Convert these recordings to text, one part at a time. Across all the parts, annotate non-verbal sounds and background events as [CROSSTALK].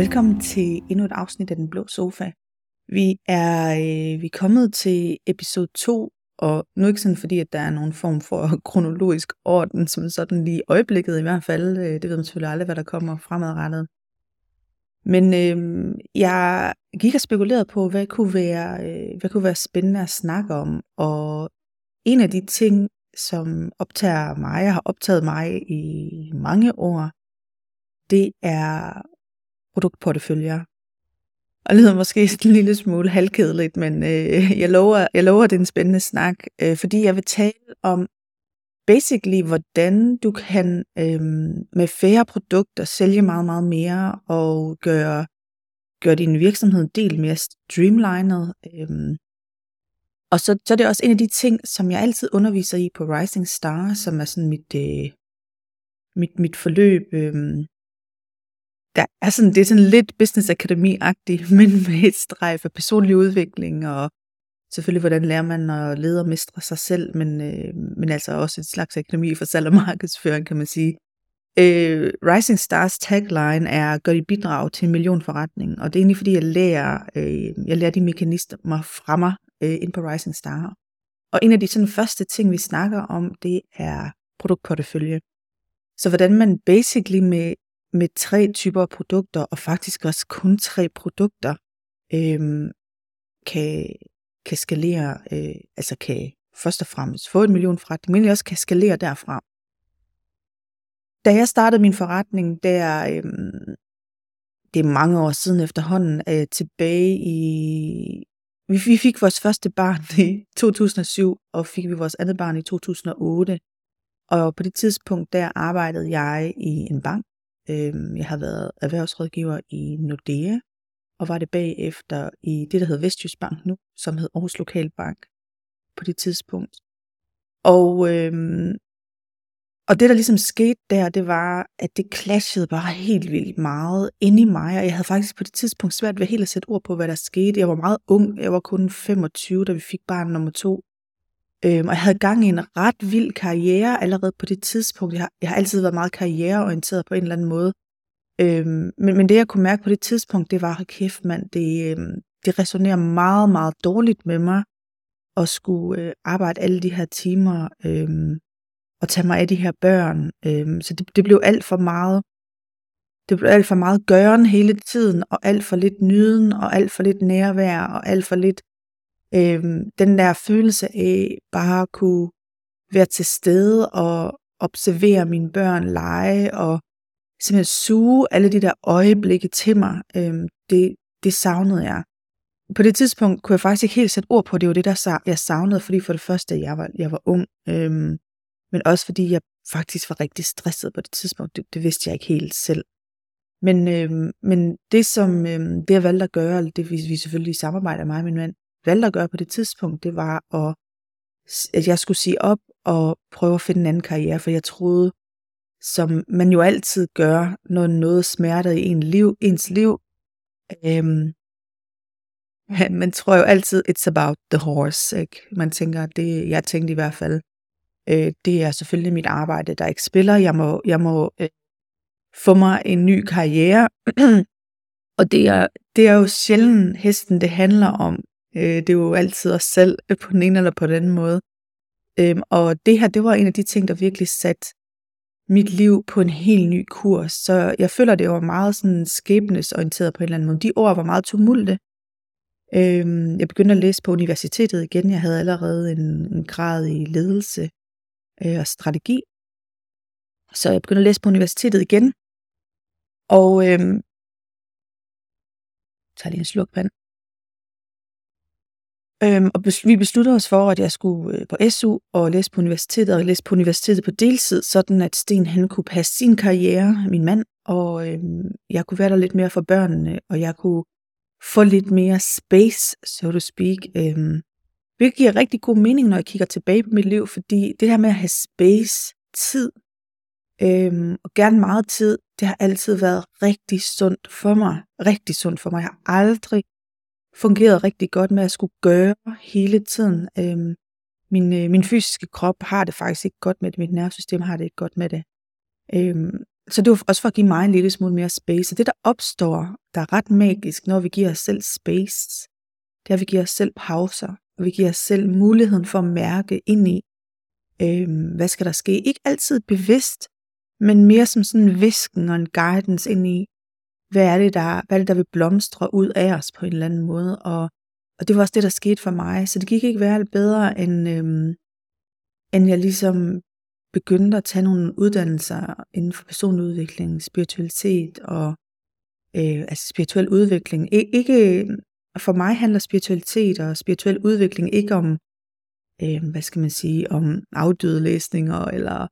Velkommen til endnu et afsnit af Den Blå Sofa. Vi er, øh, vi er kommet til episode 2, og nu ikke sådan fordi, at der er nogen form for [LAUGHS] kronologisk orden, som sådan lige i øjeblikket i hvert fald. Øh, det ved man selvfølgelig aldrig, hvad der kommer fremadrettet. Men øh, jeg gik og spekulerede på, hvad kunne, være, øh, hvad kunne være spændende at snakke om. Og en af de ting, som optager mig, og har optaget mig i mange år, det er produktporteføljer. Og lyder måske en lille smule halvkedeligt, men øh, jeg, lover, jeg lover, det er en spændende snak, øh, fordi jeg vil tale om basically, hvordan du kan øh, med færre produkter sælge meget, meget mere og gøre, gøre din virksomhed en del mere streamlined. Øh. Og så, så er det også en af de ting, som jeg altid underviser i på Rising Star, som er sådan mit, øh, mit, mit forløb. Øh, der er sådan, det er sådan lidt business akademi [LAUGHS] men med et streg for personlig udvikling, og selvfølgelig, hvordan lærer man at lede og mestre sig selv, men, øh, men altså også et slags akademi for salg og [LAUGHS] markedsføring, kan man sige. Øh, Rising Stars tagline er, gør dit bidrag til en millionforretning, og det er egentlig fordi, jeg lærer, øh, jeg lærer de mekanismer fra mig øh, ind på Rising Star. Og en af de sådan første ting, vi snakker om, det er produktportefølje. Så hvordan man basically med med tre typer produkter, og faktisk også kun tre produkter, øh, kan, kan skalere, øh, altså kan først og fremmest få en million forretning, men også kan skalere derfra. Da jeg startede min forretning, der, øh, det er mange år siden efterhånden, øh, tilbage i, vi, vi fik vores første barn i 2007, og fik vi vores andet barn i 2008. Og på det tidspunkt, der arbejdede jeg i en bank, Øhm, jeg har været erhvervsrådgiver i Nordea, og var det bagefter i det, der hedder Vestjysk Bank nu, som hed Aarhus Lokalbank på det tidspunkt. Og, øhm, og det, der ligesom skete der, det var, at det clashede bare helt vildt meget inde i mig, og jeg havde faktisk på det tidspunkt svært ved helt at sætte ord på, hvad der skete. Jeg var meget ung, jeg var kun 25, da vi fik barn nummer to. Øhm, og jeg havde gang i en ret vild karriere allerede på det tidspunkt. Jeg har, jeg har altid været meget karriereorienteret på en eller anden måde. Øhm, men, men det jeg kunne mærke på det tidspunkt, det var, kæft mand, det, øhm, det resonerer meget, meget dårligt med mig at skulle øh, arbejde alle de her timer øhm, og tage mig af de her børn. Øhm, så det, det blev alt for meget. Det blev alt for meget gøren hele tiden, og alt for lidt nyden, og alt for lidt nærvær, og alt for lidt Øhm, den der følelse af bare at kunne være til stede og observere mine børn lege og simpelthen suge alle de der øjeblikke til mig, øhm, det, det savnede jeg. På det tidspunkt kunne jeg faktisk ikke helt sætte ord på, det var det, der jeg savnede, fordi for det første, jeg var, jeg var ung, øhm, men også fordi jeg faktisk var rigtig stresset på det tidspunkt. Det, det vidste jeg ikke helt selv. Men, øhm, men det, som øhm, det jeg valgte at gøre, det vi, vi selvfølgelig i samarbejde med mig og min mand, valgte at gøre på det tidspunkt, det var, at, at jeg skulle sige op og prøve at finde en anden karriere, for jeg troede, som man jo altid gør, når noget smerter i en liv, ens liv, øhm, [LAUGHS] man tror jo altid, it's about the horse. Ikke? Man tænker, det, jeg tænkte i hvert fald, øh, det er selvfølgelig mit arbejde, der ikke spiller. Jeg må, jeg må øh, få mig en ny karriere. [CLEARS THROAT] og det er, det er jo sjældent hesten, det handler om. Øh, det er jo altid os selv øh, på den ene eller på den anden måde. Øhm, og det her, det var en af de ting, der virkelig satte mit liv på en helt ny kurs. Så jeg føler, det var meget sådan skæbnesorienteret på en eller anden måde. De ord var meget tumulte. Øhm, jeg begyndte at læse på universitetet igen. Jeg havde allerede en, en grad i ledelse øh, og strategi. Så jeg begyndte at læse på universitetet igen. Og øhm, tager lige en sluk vand. Øhm, og vi besluttede os for, at jeg skulle øh, på SU og læse på universitetet, og læse på universitetet på deltid, sådan at Sten han kunne passe sin karriere, min mand, og øhm, jeg kunne være der lidt mere for børnene, og jeg kunne få lidt mere space, so to speak. Øhm, hvilket giver rigtig god mening, når jeg kigger tilbage på mit liv, fordi det her med at have space, tid, øhm, og gerne meget tid, det har altid været rigtig sundt for mig. Rigtig sundt for mig. Jeg har aldrig fungeret rigtig godt med at skulle gøre hele tiden. Øhm, min, øh, min fysiske krop har det faktisk ikke godt med det, mit nervesystem har det ikke godt med det. Øhm, så det var også for at give mig en lille smule mere space. Og det, der opstår, der er ret magisk, når vi giver os selv space, det er, at vi giver os selv pauser, og vi giver os selv muligheden for at mærke ind i, øhm, hvad skal der ske. Ikke altid bevidst, men mere som sådan en visken og en guidance ind i, hvad er det, der, hvad er det, der vil blomstre ud af os på en eller anden måde. Og, og det var også det, der skete for mig. Så det gik ikke være bedre, end, øhm, end jeg ligesom begyndte at tage nogle uddannelser inden for personlig udvikling, spiritualitet og øh, altså spirituel udvikling. I, ikke, for mig handler spiritualitet og spirituel udvikling ikke om, øh, hvad skal man sige, om afdøde læsninger, eller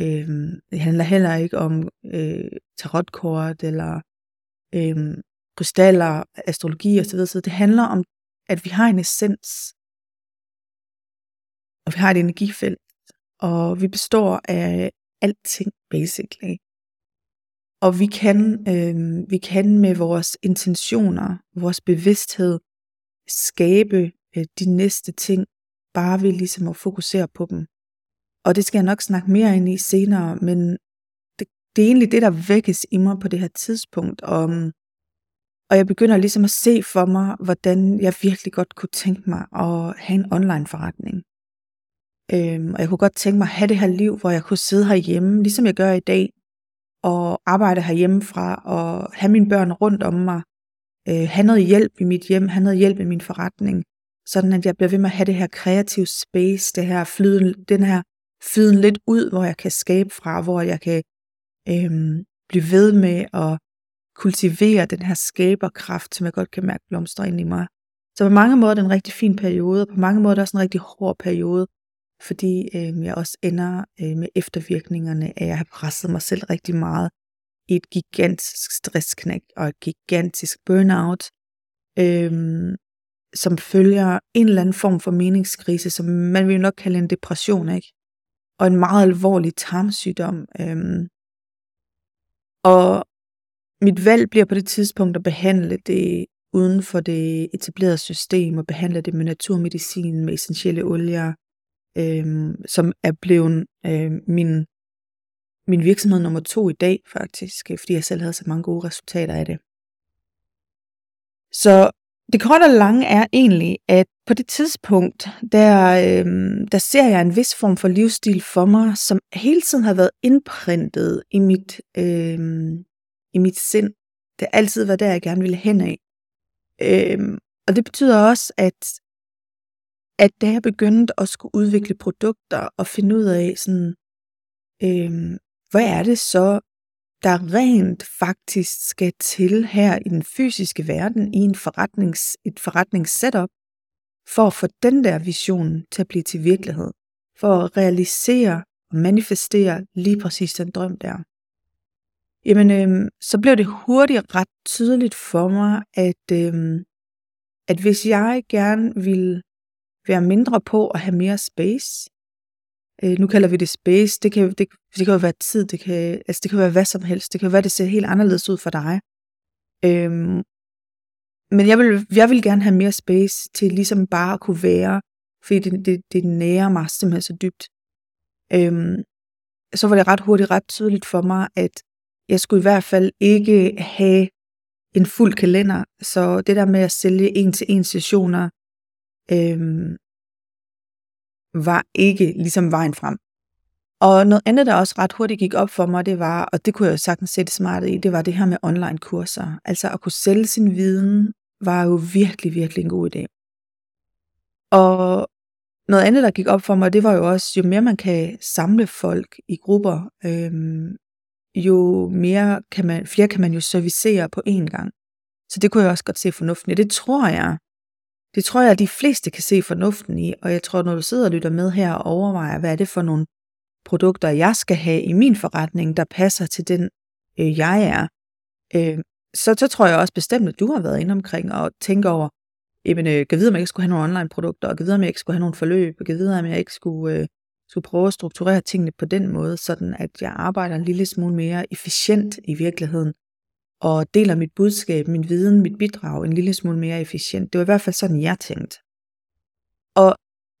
øh, det handler heller ikke om øh, tarotkort, eller øh, krystaller, astrologi osv. Så det handler om, at vi har en essens, og vi har et energifelt, og vi består af alting, basically. Og vi kan, øh, vi kan med vores intentioner, vores bevidsthed, skabe øh, de næste ting, bare ved ligesom at fokusere på dem. Og det skal jeg nok snakke mere ind i senere, men det, er egentlig det, der vækkes i mig på det her tidspunkt. Og, og jeg begynder ligesom at se for mig, hvordan jeg virkelig godt kunne tænke mig at have en online forretning. Øhm, og jeg kunne godt tænke mig at have det her liv, hvor jeg kunne sidde herhjemme, ligesom jeg gør i dag, og arbejde herhjemmefra, og have mine børn rundt om mig, øh, have noget hjælp i mit hjem, have noget hjælp i min forretning, sådan at jeg bliver ved med at have det her kreative space, det her flyden, den her flyden lidt ud, hvor jeg kan skabe fra, hvor jeg kan øhm, blive ved med at kultivere den her skaberkraft, som jeg godt kan mærke blomstre ind i mig. Så på mange måder er det en rigtig fin periode, og på mange måder er det også en rigtig hård periode, fordi øh, jeg også ender øh, med eftervirkningerne af at har presset mig selv rigtig meget i et gigantisk stressknæk og et gigantisk burnout, øh, som følger en eller anden form for meningskrise, som man vil jo nok kalde en depression, ikke? Og en meget alvorlig tarmsygdom. Øh, og mit valg bliver på det tidspunkt at behandle det uden for det etablerede system, og behandle det med naturmedicin, med essentielle olier, øh, som er blevet øh, min, min virksomhed nummer to i dag faktisk, fordi jeg selv havde så mange gode resultater af det. Så det korte og lange er egentlig, at på det tidspunkt, der, øh, der ser jeg en vis form for livsstil for mig, som hele tiden har været indprintet i mit, øh, i mit sind. Det har altid været der, jeg gerne ville hen af. Øh, og det betyder også, at at da jeg begyndte at skulle udvikle produkter og finde ud af sådan, øh, hvad er det så, der rent faktisk skal til her i den fysiske verden, i en forretnings, et forretningssetup, for at få den der vision til at blive til virkelighed, for at realisere og manifestere lige præcis den drøm der. Jamen, øhm, så blev det hurtigt ret tydeligt for mig, at, øhm, at hvis jeg gerne ville være mindre på og have mere space. Øh, nu kalder vi det space. Det kan, det, det kan jo være tid. Det kan, altså det kan være hvad som helst. Det kan være, det ser helt anderledes ud for dig. Øhm, men jeg vil, jeg vil gerne have mere space til ligesom bare at kunne være, fordi det, det, det nærer mig simpelthen så dybt. Øhm, så var det ret hurtigt ret tydeligt for mig, at jeg skulle i hvert fald ikke have en fuld kalender. Så det der med at sælge en til en sessioner, øhm, var ikke ligesom vejen frem. Og noget andet, der også ret hurtigt gik op for mig, det var, og det kunne jeg jo sagtens sætte smart i, det var det her med online kurser. Altså at kunne sælge sin viden, var jo virkelig, virkelig en god idé. Og noget andet, der gik op for mig, det var jo også, jo mere man kan samle folk i grupper, øhm, jo mere kan man, flere kan man jo servicere på én gang. Så det kunne jeg også godt se fornuften i. Det tror jeg, det tror jeg, at de fleste kan se fornuften i, og jeg tror, når du sidder og lytter med her og overvejer, hvad er det for nogle produkter, jeg skal have i min forretning, der passer til den, øh, jeg er, øh, så, så tror jeg også bestemt, at du har været inde omkring og tænker over, jamen, øh, kan vide, om jeg ikke skulle have nogle online-produkter, og kan vide, om jeg ikke skulle have nogle forløb, og kan vide, om jeg ikke skulle, øh, skulle prøve at strukturere tingene på den måde, sådan at jeg arbejder en lille smule mere efficient i virkeligheden, og deler mit budskab, min viden, mit bidrag en lille smule mere efficient. Det var i hvert fald sådan, jeg tænkte. Og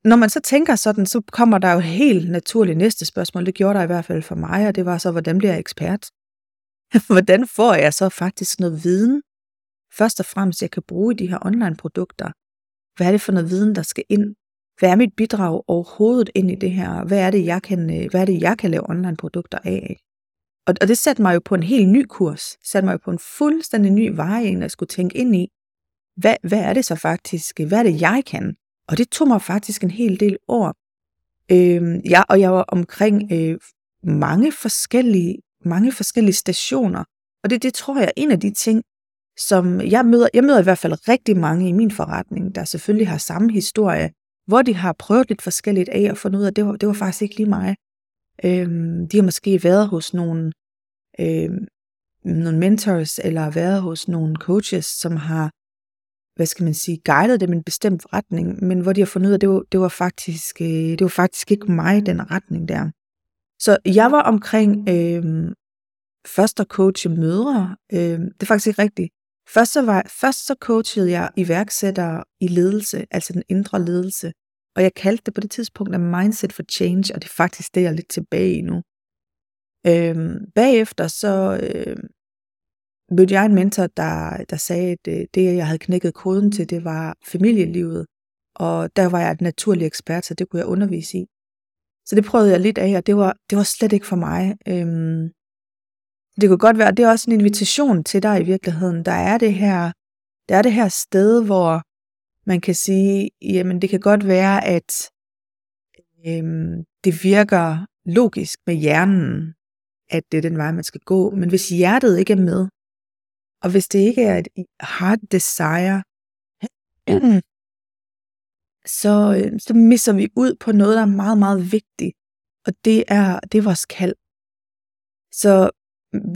når man så tænker sådan, så kommer der jo helt naturligt næste spørgsmål. Det gjorde der i hvert fald for mig, og det var så, hvordan bliver jeg ekspert? [LAUGHS] hvordan får jeg så faktisk noget viden, først og fremmest, jeg kan bruge i de her online produkter? Hvad er det for noget viden, der skal ind? Hvad er mit bidrag overhovedet ind i det her? Hvad er det, jeg kan, øh, hvad er det, jeg kan lave online produkter af? Og, og det satte mig jo på en helt ny kurs. Satte mig jo på en fuldstændig ny vej, en jeg skulle tænke ind i. Hvad, hvad er det så faktisk? Hvad er det, jeg kan? Og det tog mig faktisk en hel del år. Øh, ja, og jeg var omkring øh, mange forskellige, mange forskellige stationer. Og det, det tror jeg er en af de ting, som jeg møder. Jeg møder i hvert fald rigtig mange i min forretning, der selvfølgelig har samme historie, hvor de har prøvet lidt forskelligt af og fundet ud af, at det var, det var faktisk ikke lige mig. Øhm, de har måske været hos nogle, øhm, nogle mentors, eller været hos nogle coaches, som har, hvad skal man sige, guidet dem i en bestemt retning, men hvor de har fundet ud af, at det var, det var, faktisk, øh, det var faktisk ikke mig, den retning der. Så jeg var omkring øh, først at coache mødre. Øh, det er faktisk ikke rigtigt. Først så, var, først så coachede jeg iværksættere i ledelse, altså den indre ledelse. Og jeg kaldte det på det tidspunkt af Mindset for Change, og det er faktisk det, jeg er lidt tilbage i nu. Øhm, bagefter så øh, mødte jeg en mentor, der, der sagde, at det, det, jeg havde knækket koden til, det var familielivet. Og der var jeg et naturlig ekspert, så det kunne jeg undervise i. Så det prøvede jeg lidt af, og det var, det var slet ikke for mig. Øhm, det kunne godt være, det er også en invitation til dig i virkeligheden. Der er det her, der er det her sted, hvor man kan sige, jamen det kan godt være, at øhm, det virker logisk med hjernen, at det er den vej, man skal gå. Men hvis hjertet ikke er med, og hvis det ikke er et heart desire, [CLEARS THROAT] så, øhm, så misser vi ud på noget, der er meget, meget vigtigt. Og det er, det er vores kald. Så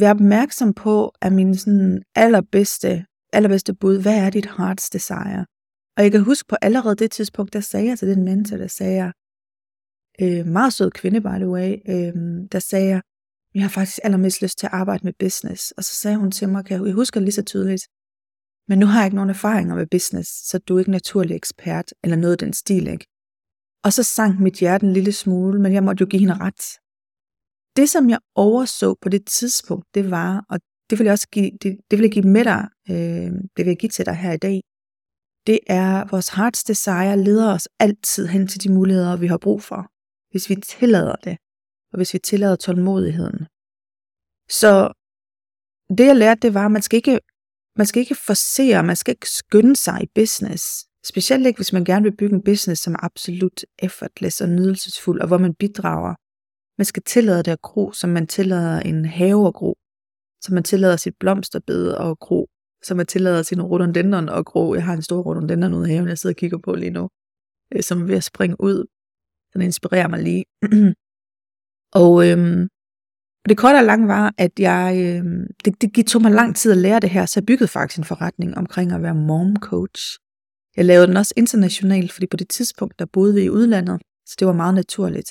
vær opmærksom på, at min sådan allerbedste, allerbedste bud, hvad er dit hearts desire? Og jeg kan huske på allerede det tidspunkt, der sagde jeg til den mentor, der sagde jeg, øh, meget sød kvinde by the way, øh, der sagde jeg, jeg har faktisk allermest lyst til at arbejde med business. Og så sagde hun til mig, kan jeg husker lige så tydeligt, men nu har jeg ikke nogen erfaringer med business, så du er ikke naturlig ekspert, eller noget af den stil, ikke? Og så sank mit hjerte en lille smule, men jeg måtte jo give hende ret. Det, som jeg overså på det tidspunkt, det var, og det vil jeg også give, det, det vil jeg give med dig, øh, det vil jeg give til dig her i dag, det er, vores hearts desire leder os altid hen til de muligheder, vi har brug for, hvis vi tillader det, og hvis vi tillader tålmodigheden. Så det jeg lærte, det var, at man skal ikke, man skal ikke forsere, man skal ikke skynde sig i business. Specielt ikke, hvis man gerne vil bygge en business, som er absolut effortless og nydelsesfuld, og hvor man bidrager. Man skal tillade det at gro, som man tillader en have at gro, som man tillader sit blomsterbed at gro, som er tillader sine rhododendron og gro. Jeg har en stor rhododendron ude i haven, jeg sidder og kigger på lige nu, øh, som er ved at springe ud. Den inspirerer mig lige. [CLEARS THROAT] og øhm, det korte og lange var, at jeg, øhm, det, det tog mig lang tid at lære det her, så jeg byggede faktisk en forretning omkring at være mom coach. Jeg lavede den også internationalt, fordi på det tidspunkt, der boede vi i udlandet, så det var meget naturligt.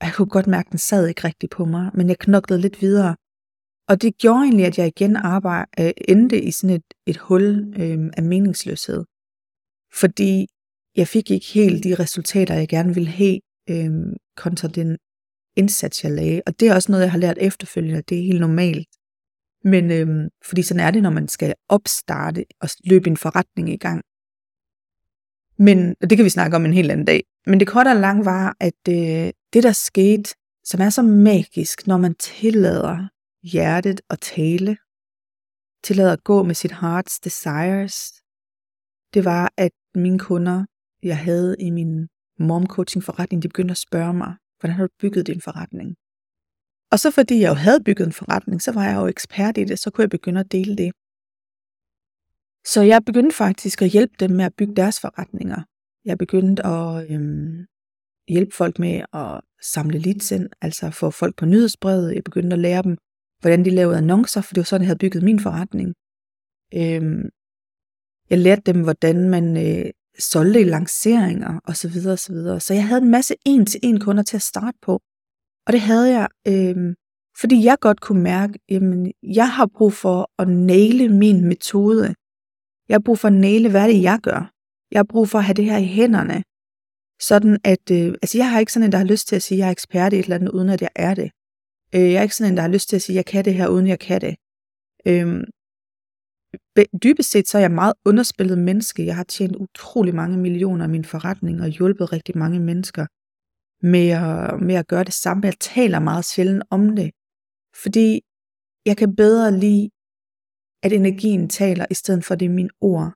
Jeg kunne godt mærke, at den sad ikke rigtigt på mig, men jeg knoklede lidt videre. Og det gjorde egentlig, at jeg igen arbejde, øh, endte i sådan et, et hul øh, af meningsløshed. Fordi jeg fik ikke helt de resultater, jeg gerne ville have, øh, kontra den indsats, jeg lagde. Og det er også noget, jeg har lært efterfølgende, det er helt normalt. Men øh, fordi sådan er det, når man skal opstarte og løbe en forretning i gang. Men og det kan vi snakke om en helt anden dag. Men det korte og lange var, at øh, det der skete, som er så magisk, når man tillader hjertet at tale, tillader at gå med sit hearts desires, det var, at mine kunder, jeg havde i min mom coaching forretning, de begyndte at spørge mig, hvordan har du bygget din forretning? Og så fordi jeg jo havde bygget en forretning, så var jeg jo ekspert i det, så kunne jeg begynde at dele det. Så jeg begyndte faktisk at hjælpe dem med at bygge deres forretninger. Jeg begyndte at øhm, hjælpe folk med at samle leads ind, altså få folk på nyhedsbrevet. Jeg begyndte at lære dem, hvordan de lavede annoncer, for det var sådan, jeg havde bygget min forretning. Øhm, jeg lærte dem, hvordan man øh, solgte i lanceringer osv. Så, videre, og så, videre. så jeg havde en masse en-til-en kunder til at starte på. Og det havde jeg, øh, fordi jeg godt kunne mærke, jamen, jeg har brug for at næle min metode. Jeg har brug for at næle, hvad det jeg gør. Jeg har brug for at have det her i hænderne. Sådan at, øh, altså jeg har ikke sådan en, der har lyst til at sige, at jeg er ekspert i et eller andet, uden at jeg er det. Øh, jeg er ikke sådan en, der har lyst til at sige, jeg kan det her, uden jeg kan det. Øhm, dybest set så er jeg meget underspillet menneske. Jeg har tjent utrolig mange millioner af min forretning og hjulpet rigtig mange mennesker med at, med at gøre det samme. Jeg taler meget sjældent om det, fordi jeg kan bedre lide, at energien taler, i stedet for det er mine ord.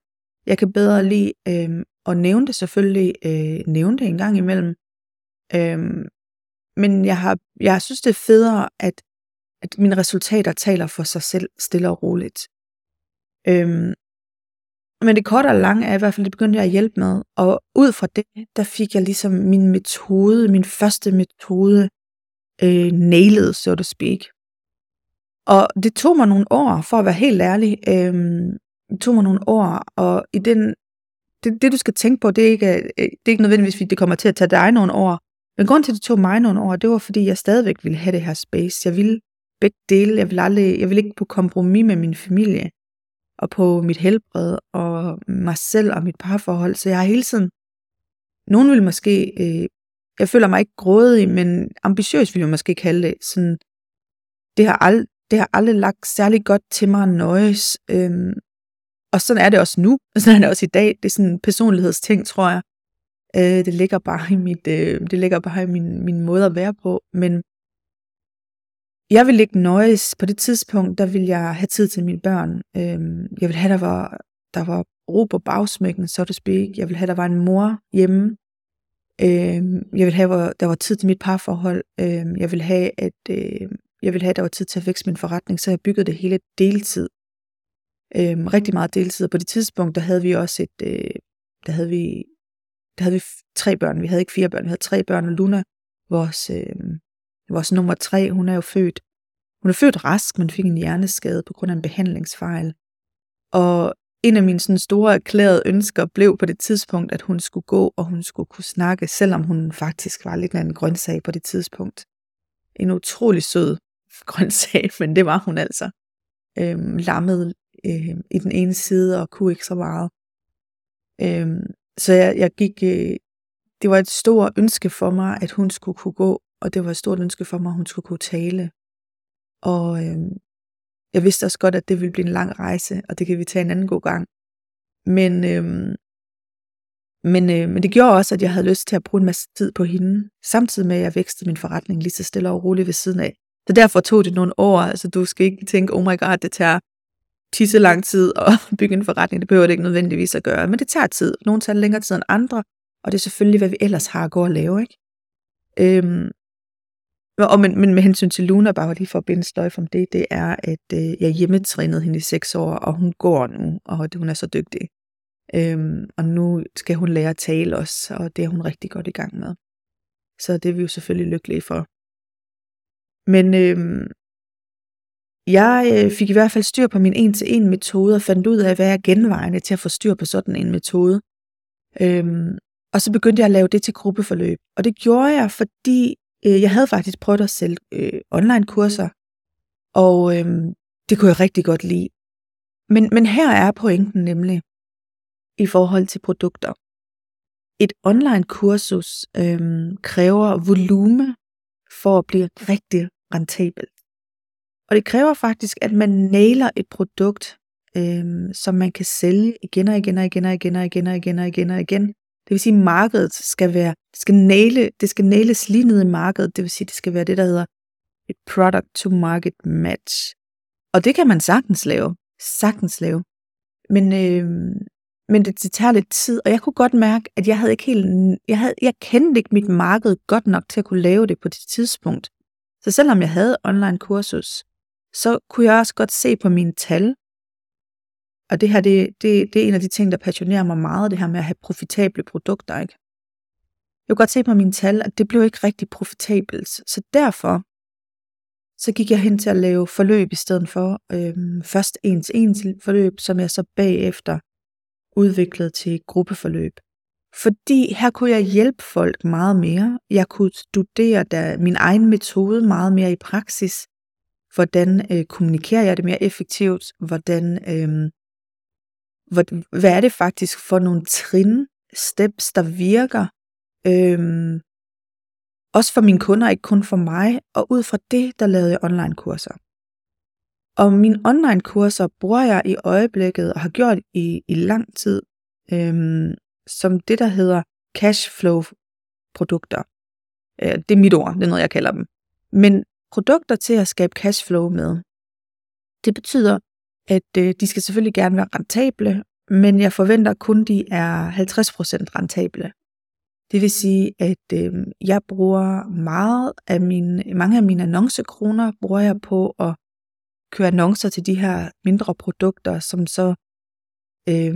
Jeg kan bedre lide øh, at nævne det selvfølgelig, øh, nævne det en gang imellem. Øh, men jeg, har, jeg synes, det er federe, at, at mine resultater taler for sig selv stille og roligt. Øhm, men det korte og lange er i hvert fald, det begyndte jeg at hjælpe med. Og ud fra det, der fik jeg ligesom min metode, min første metode, øh, nailed, so to speak. Og det tog mig nogle år, for at være helt ærlig. Øh, det tog mig nogle år, og i den, det, det du skal tænke på, det er ikke, øh, det er ikke nødvendigvis, fordi det kommer til at tage dig nogle år. Men grund til, at det tog mig nogle år, det var, fordi jeg stadigvæk ville have det her space. Jeg ville begge dele. Jeg ville, aldrig, jeg ville ikke på kompromis med min familie og på mit helbred og mig selv og mit parforhold. Så jeg har hele tiden, nogen vil måske, øh, jeg føler mig ikke grådig, men ambitiøs vil jeg måske kalde det. Sådan, det, har ald, det har aldrig lagt særlig godt til mig at nøjes. Øhm, og sådan er det også nu, og sådan er det også i dag. Det er sådan en personlighedsting, tror jeg. Øh, det ligger bare i mit, øh, det ligger bare i min, min måde at være på. Men jeg vil ikke nøjes. På det tidspunkt, der vil jeg have tid til mine børn. Øh, jeg vil have, der var, der var ro på bagsmækken, så to speak. Jeg vil have, der var en mor hjemme. Øh, jeg vil have, der var tid til mit parforhold. Øh, jeg vil have, at øh, jeg vil have, der var tid til at fikse min forretning, så jeg byggede det hele deltid. Øhm, rigtig meget deltid. Og på det tidspunkt, der havde vi også et, øh, der havde vi, der havde vi tre børn. Vi havde ikke fire børn, vi havde tre børn, og Luna, vores, øh, Vores nummer tre, hun er jo født, hun er født rask, men fik en hjerneskade på grund af en behandlingsfejl. Og en af mine sådan store erklærede ønsker blev på det tidspunkt, at hun skulle gå, og hun skulle kunne snakke, selvom hun faktisk var lidt af en grøntsag på det tidspunkt. En utrolig sød [LAUGHS] grøntsag, men det var hun altså. Øhm, lammet øh, i den ene side og kunne ikke så meget. Øhm, så jeg, jeg gik, øh, det var et stort ønske for mig, at hun skulle kunne gå, og det var et stort ønske for mig, at hun skulle kunne tale. Og øh, jeg vidste også godt, at det ville blive en lang rejse, og det kan vi tage en anden god gang. Men, øh, men, øh, men det gjorde også, at jeg havde lyst til at bruge en masse tid på hende, samtidig med, at jeg vækstede min forretning lige så stille og roligt ved siden af. Så derfor tog det nogle år, altså du skal ikke tænke, oh my god, det tager tisse lang tid at [LAUGHS] bygge en forretning, det behøver det ikke nødvendigvis at gøre, men det tager tid. Nogle tager længere tid end andre, og det er selvfølgelig, hvad vi ellers har at gå og lave, ikke? Øhm, og men, men med hensyn til Luna, bare lige for at binde støj om det, det er, at øh, jeg hjemmetrænede hende i seks år, og hun går nu, og hun er så dygtig. Øhm, og nu skal hun lære at tale også, og det er hun rigtig godt i gang med. Så det er vi jo selvfølgelig lykkelige for. Men øhm, jeg øh, fik i hvert fald styr på min en-til-en metode, og fandt ud af, hvad er genvejene til at få styr på sådan en metode. Øhm, og så begyndte jeg at lave det til gruppeforløb. Og det gjorde jeg, fordi Øh, jeg havde faktisk prøvet at sælge øh, online-kurser, og øh, det kunne jeg rigtig godt lide. Men, men her er pointen nemlig i forhold til produkter. Et online-kursus øh, kræver volume for at blive rigtig rentabelt. Og det kræver faktisk, at man nailer et produkt, øh, som man kan sælge igen og igen og igen og igen og igen og igen og igen og igen, det vil sige, at markedet skal være, det skal, næle, det skal næles lige ned i markedet. Det vil sige, det skal være det, der hedder et product to market match. Og det kan man sagtens lave. Sagtens lave. Men, øh, men det, det tager lidt tid, og jeg kunne godt mærke, at jeg havde ikke helt, jeg, havde, jeg kendte ikke mit marked godt nok til at kunne lave det på det tidspunkt. Så selvom jeg havde online kursus, så kunne jeg også godt se på mine tal, og det her, det, det, det er en af de ting, der passionerer mig meget, det her med at have profitable produkter, ikke? Jeg kunne godt se på mine tal, at det blev ikke rigtig profitabelt. Så derfor, så gik jeg hen til at lave forløb i stedet for. Øhm, først ens ens forløb, som jeg så bagefter udviklede til gruppeforløb. Fordi her kunne jeg hjælpe folk meget mere. Jeg kunne studere der, min egen metode meget mere i praksis. Hvordan øh, kommunikerer jeg det mere effektivt? Hvordan øh, hvad, hvad er det faktisk for nogle trin, steps, der virker, Øh, også for mine kunder, ikke kun for mig, og ud fra det, der lavede jeg online kurser. Og mine online kurser bruger jeg i øjeblikket og har gjort i, i lang tid øhm, som det, der hedder cashflow produkter. Øh, det er mit ord, det er noget, jeg kalder dem. Men produkter til at skabe cashflow med, det betyder, at øh, de skal selvfølgelig gerne være rentable, men jeg forventer kun, de er 50% rentable. Det vil sige, at øh, jeg bruger meget af mine, mange af mine annoncekroner, bruger jeg på at køre annoncer til de her mindre produkter, som så, øh,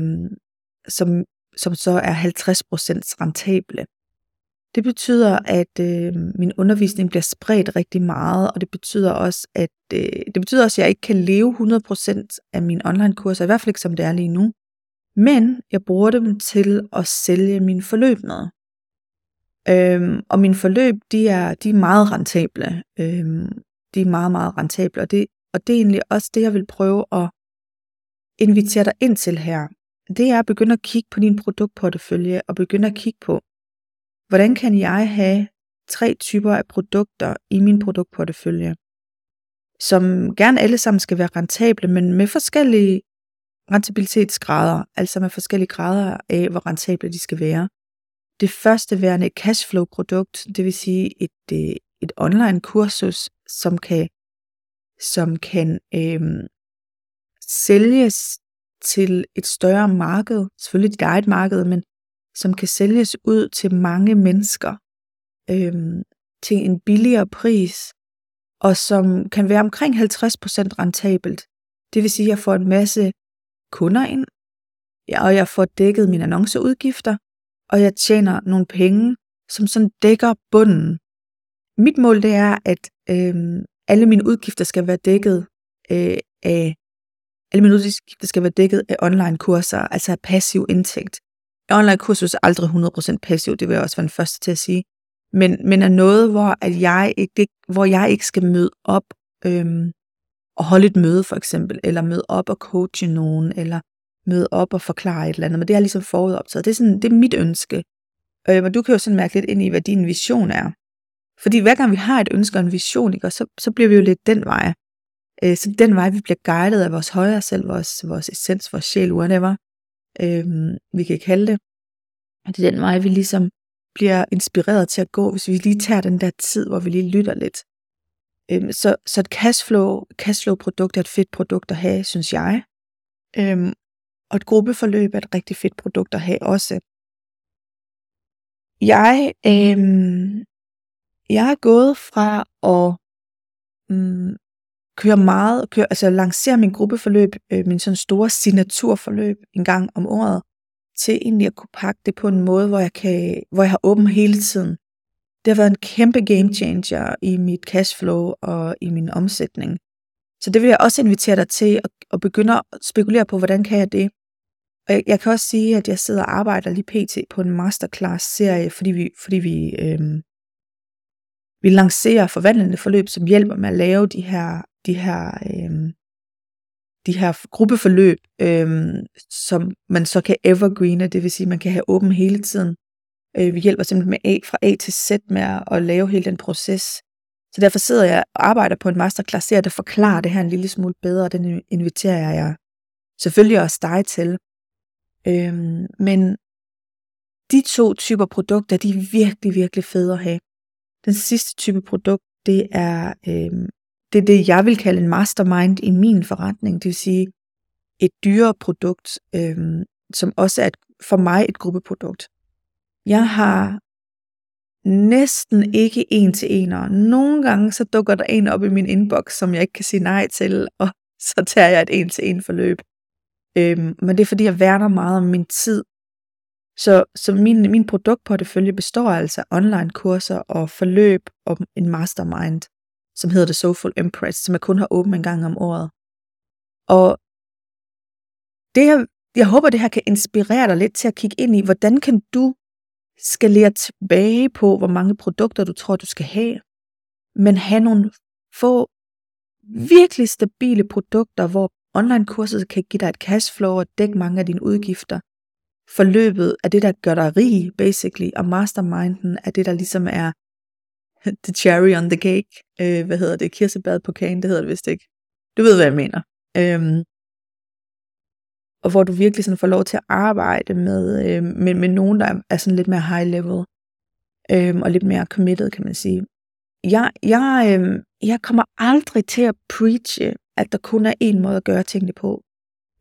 som, som så er 50% rentable. Det betyder, at øh, min undervisning bliver spredt rigtig meget, og det betyder også, at øh, det betyder også, at jeg ikke kan leve 100% af mine online kurser, i hvert fald ikke som det er lige nu. Men jeg bruger dem til at sælge min forløb med. Øhm, og mine forløb, de er, de er meget rentable. Øhm, de er meget, meget rentable. Og det, og det er egentlig også det, jeg vil prøve at invitere dig ind til her. Det er at begynde at kigge på din produktportefølje og begynde at kigge på, hvordan kan jeg have tre typer af produkter i min produktportefølje, som gerne alle sammen skal være rentable, men med forskellige rentabilitetsgrader, altså med forskellige grader af, hvor rentable de skal være. Det første værende et cashflow-produkt, det vil sige et, øh, et online kursus, som kan, som kan øhm, sælges til et større marked, selvfølgelig dit eget marked, men som kan sælges ud til mange mennesker øhm, til en billigere pris, og som kan være omkring 50% rentabelt. Det vil sige, at jeg får en masse kunder ind, og jeg får dækket mine annonceudgifter, og jeg tjener nogle penge, som sådan dækker bunden. Mit mål det er, at øh, alle mine udgifter skal være dækket øh, af alle mine udgifter skal være dækket af online kurser, altså af passiv indtægt online-kursus er aldrig 100% passiv, det vil jeg også være den første til at sige. Men, men er noget, hvor, at jeg ikke, hvor jeg ikke skal møde op øhm, og holde et møde for eksempel, eller møde op og coache nogen, eller møde op og forklare et eller andet, men det er ligesom forudoptaget. Det er, sådan, det er mit ønske. Øh, men du kan jo sådan mærke lidt ind i, hvad din vision er. Fordi hver gang vi har et ønske og en vision, ikke, så, så bliver vi jo lidt den vej. Øh, så den vej, vi bliver guidet af vores højere selv, vores, vores essens, vores sjæl, whatever, øh, vi kan kalde det. Og det er den vej, vi ligesom bliver inspireret til at gå, hvis vi lige tager den der tid, hvor vi lige lytter lidt. Øhm, så, så et cashflow, cashflow-produkt er et fedt produkt at have, synes jeg. Øhm, og et gruppeforløb er et rigtig fedt produkt at have også. Jeg, øhm, jeg er gået fra at mm, kører meget, kører, altså lancerer min gruppeforløb, øh, min sådan store signaturforløb en gang om året, til egentlig at kunne pakke det på en måde, hvor jeg, kan, hvor jeg har åben hele tiden. Det har været en kæmpe game changer i mit cashflow og i min omsætning. Så det vil jeg også invitere dig til at, at begynde at spekulere på, hvordan kan jeg det? Og jeg, jeg kan også sige, at jeg sidder og arbejder lige pt. på en masterclass-serie, fordi vi, fordi vi, øhm, vi lancerer forvandlende forløb, som hjælper med at lave de her, de her, øh, de her gruppeforløb, øh, som man så kan evergreene, det vil sige, at man kan have åben hele tiden. Øh, vi hjælper simpelthen med A, fra A til Z med at, at lave hele den proces. Så derfor sidder jeg og arbejder på en masterclass, der forklarer det her en lille smule bedre, og den inviterer jeg selvfølgelig også dig til. Øhm, men de to typer produkter, de er virkelig, virkelig fede at have. Den sidste type produkt, det er, øh, det er det, jeg vil kalde en mastermind i min forretning. Det vil sige et dyrere produkt, øh, som også er et, for mig et gruppeprodukt. Jeg har næsten ikke en til en, og nogle gange så dukker der en op i min inbox, som jeg ikke kan sige nej til, [LAUGHS] og så tager jeg et en til en forløb. Øhm, men det er fordi, jeg værner meget om min tid. Så, så min, min produktportefølje består altså af online kurser og forløb og en mastermind, som hedder The Soulful Empress, som jeg kun har åbent en gang om året. Og det her, jeg håber, det her kan inspirere dig lidt til at kigge ind i, hvordan kan du skalere tilbage på, hvor mange produkter du tror, du skal have, men have nogle få virkelig stabile produkter, hvor online-kurset kan give dig et cashflow og dække mange af dine udgifter. Forløbet er det, der gør dig rig, basically, og masterminden er det, der ligesom er [LAUGHS] the cherry on the cake. Øh, hvad hedder det? Kirsebad på kagen, det hedder det vist ikke. du ved, hvad jeg mener. Øhm, og hvor du virkelig sådan får lov til at arbejde med, øh, med, med nogen, der er sådan lidt mere high level, øh, og lidt mere committed, kan man sige. Jeg, jeg, øh, jeg kommer aldrig til at preache, at der kun er én måde at gøre tingene på.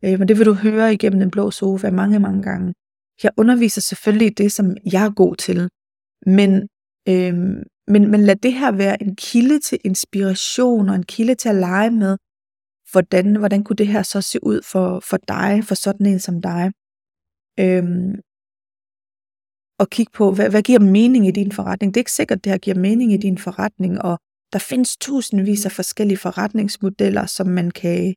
Øh, men det vil du høre igennem den blå sofa mange, mange gange. Jeg underviser selvfølgelig det, som jeg er god til, men, øh, men, men lad det her være en kilde til inspiration og en kilde til at lege med, hvordan, hvordan kunne det her så se ud for, for dig, for sådan en som dig? Øhm, og kigge på, hvad, hvad giver mening i din forretning? Det er ikke sikkert, det her giver mening i din forretning, og der findes tusindvis af forskellige forretningsmodeller, som man kan,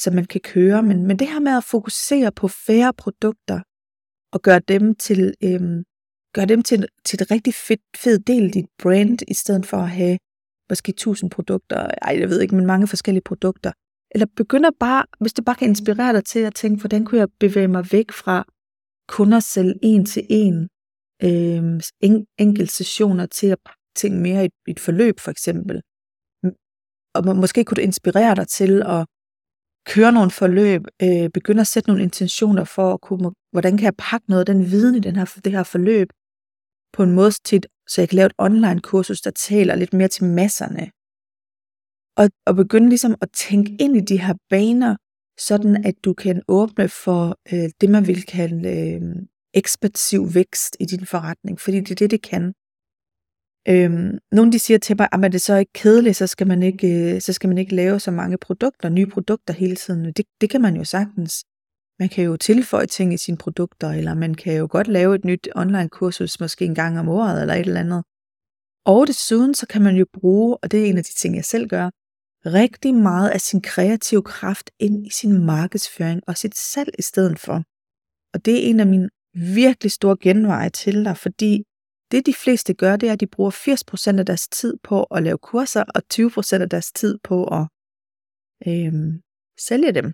som man kan køre, men, men det her med at fokusere på færre produkter, og gøre dem til, øhm, gøre dem til, til et rigtig fedt, fed del af dit brand, i stedet for at have måske tusind produkter, ej, jeg ved ikke, men mange forskellige produkter, eller begynder bare, hvis det bare kan inspirere dig til at tænke, hvordan kunne jeg bevæge mig væk fra kunder selv en til en øh, en, enkelt sessioner til at tænke mere i et, et forløb for eksempel. Og måske kunne det inspirere dig til at køre nogle forløb, øh, begynde at sætte nogle intentioner for, at kunne, hvordan kan jeg pakke noget af den viden i den her, det her forløb på en måde, til, så jeg kan lave et online kursus, der taler lidt mere til masserne, og, og begynde ligesom at tænke ind i de her baner, sådan at du kan åbne for øh, det, man vil kalde øh, ekspansiv vækst i din forretning, fordi det er det, det kan. Øhm, nogle de siger til mig, ah, at det er så ikke kedeligt, så skal man ikke, øh, så skal man ikke lave så mange produkter, nye produkter hele tiden. Det, det kan man jo sagtens. Man kan jo tilføje ting i sine produkter, eller man kan jo godt lave et nyt online kursus, måske en gang om året, eller et eller andet. Og desuden så kan man jo bruge, og det er en af de ting, jeg selv gør, rigtig meget af sin kreative kraft ind i sin markedsføring og sit salg i stedet for. Og det er en af mine virkelig store genveje til dig, fordi det de fleste gør, det er, at de bruger 80% af deres tid på at lave kurser, og 20% af deres tid på at øhm, sælge dem.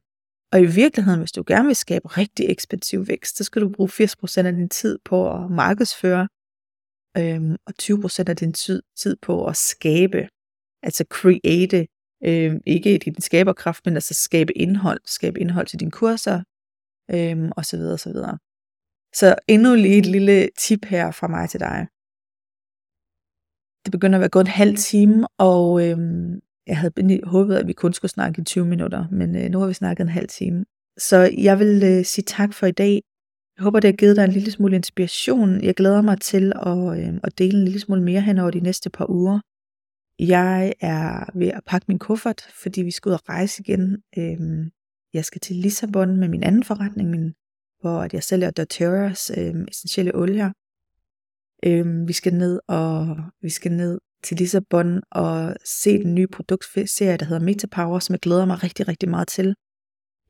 Og i virkeligheden, hvis du gerne vil skabe rigtig ekspansiv vækst, så skal du bruge 80% af din tid på at markedsføre, øhm, og 20% af din tid, tid på at skabe, altså create øhm, ikke i din skaberkraft, men altså skabe indhold, skabe indhold til dine kurser, øhm, og så videre, og så endnu lige et lille tip her fra mig til dig. Det begynder at være gået en halv time, og øhm, jeg havde håbet, at vi kun skulle snakke i 20 minutter, men øh, nu har vi snakket en halv time. Så jeg vil øh, sige tak for i dag. Jeg håber, det har givet dig en lille smule inspiration. Jeg glæder mig til at, øh, at dele en lille smule mere hen over de næste par uger. Jeg er ved at pakke min kuffert, fordi vi skal ud og rejse igen. Øh, jeg skal til Lissabon med min anden forretning, min, hvor jeg sælger doTERRA's øh, essentielle olier. Øh, vi skal ned og vi skal ned til Lissabon og se den nye produktserie, der hedder Metapower, som jeg glæder mig rigtig, rigtig meget til.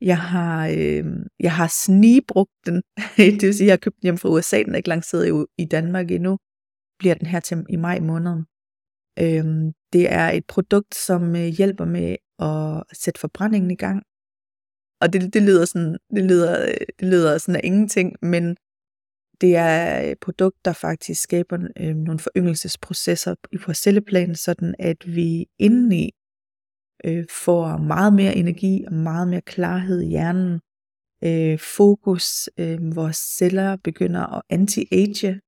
Jeg har, øh, jeg har snigbrugt den, [LAUGHS] det vil sige, jeg har købt den hjem fra USA, den er ikke lanceret i, i Danmark endnu, bliver den her til i maj måned. Øhm, det er et produkt, som øh, hjælper med at sætte forbrændingen i gang. Og det, det lyder sådan, det lyder, det lyder sådan af ingenting, men det er et produkt, der faktisk skaber øh, nogle foryngelsesprocesser på celleplan, sådan at vi indeni øh, får meget mere energi og meget mere klarhed i hjernen. Øh, fokus, øh, vores celler begynder at anti-age,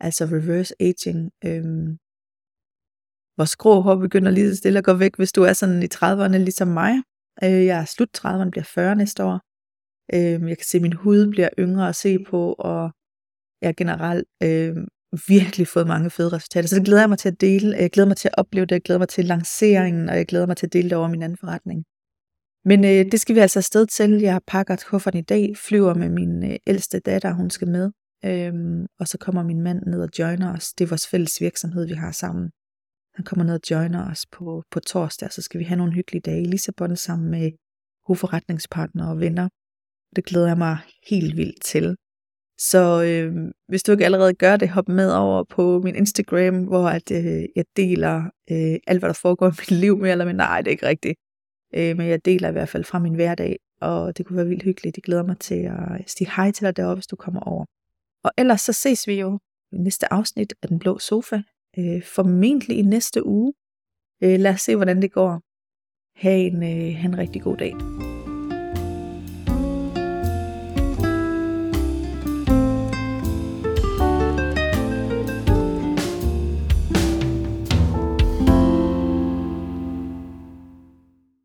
altså reverse aging. Øh, Vores grå hår begynder lige så stille at gå væk, hvis du er sådan i 30'erne ligesom mig. Øh, jeg er slut 30'erne, bliver 40 næste år. Øh, jeg kan se, at min hud bliver yngre at se på, og jeg har generelt øh, virkelig fået mange fede resultater. Så det glæder jeg mig til at dele. Jeg glæder mig til at opleve det. Jeg glæder mig til lanceringen, og jeg glæder mig til at dele det over min anden forretning. Men øh, det skal vi altså afsted til. Jeg pakker kufferten i dag, flyver med min øh, ældste datter, hun skal med. Øhm, og så kommer min mand ned og joiner os. Det er vores fælles virksomhed, vi har sammen. Han kommer ned og joiner os på, på torsdag, så skal vi have nogle hyggelige dage i Lissabon sammen med hovedforretningspartnere og venner. Det glæder jeg mig helt vildt til. Så øh, hvis du ikke allerede gør det, hop med over på min Instagram, hvor at, øh, jeg deler øh, alt, hvad der foregår i mit [LAUGHS] liv, mere eller mindre. Nej, det er ikke rigtigt. Øh, men jeg deler i hvert fald fra min hverdag, og det kunne være vildt hyggeligt. Det glæder mig til at sige hej til dig deroppe, hvis du kommer over. Og ellers så ses vi jo i næste afsnit af Den Blå Sofa øh, formentlig i næste uge. Øh, lad os se, hvordan det går. Ha' en, øh, ha en rigtig god dag.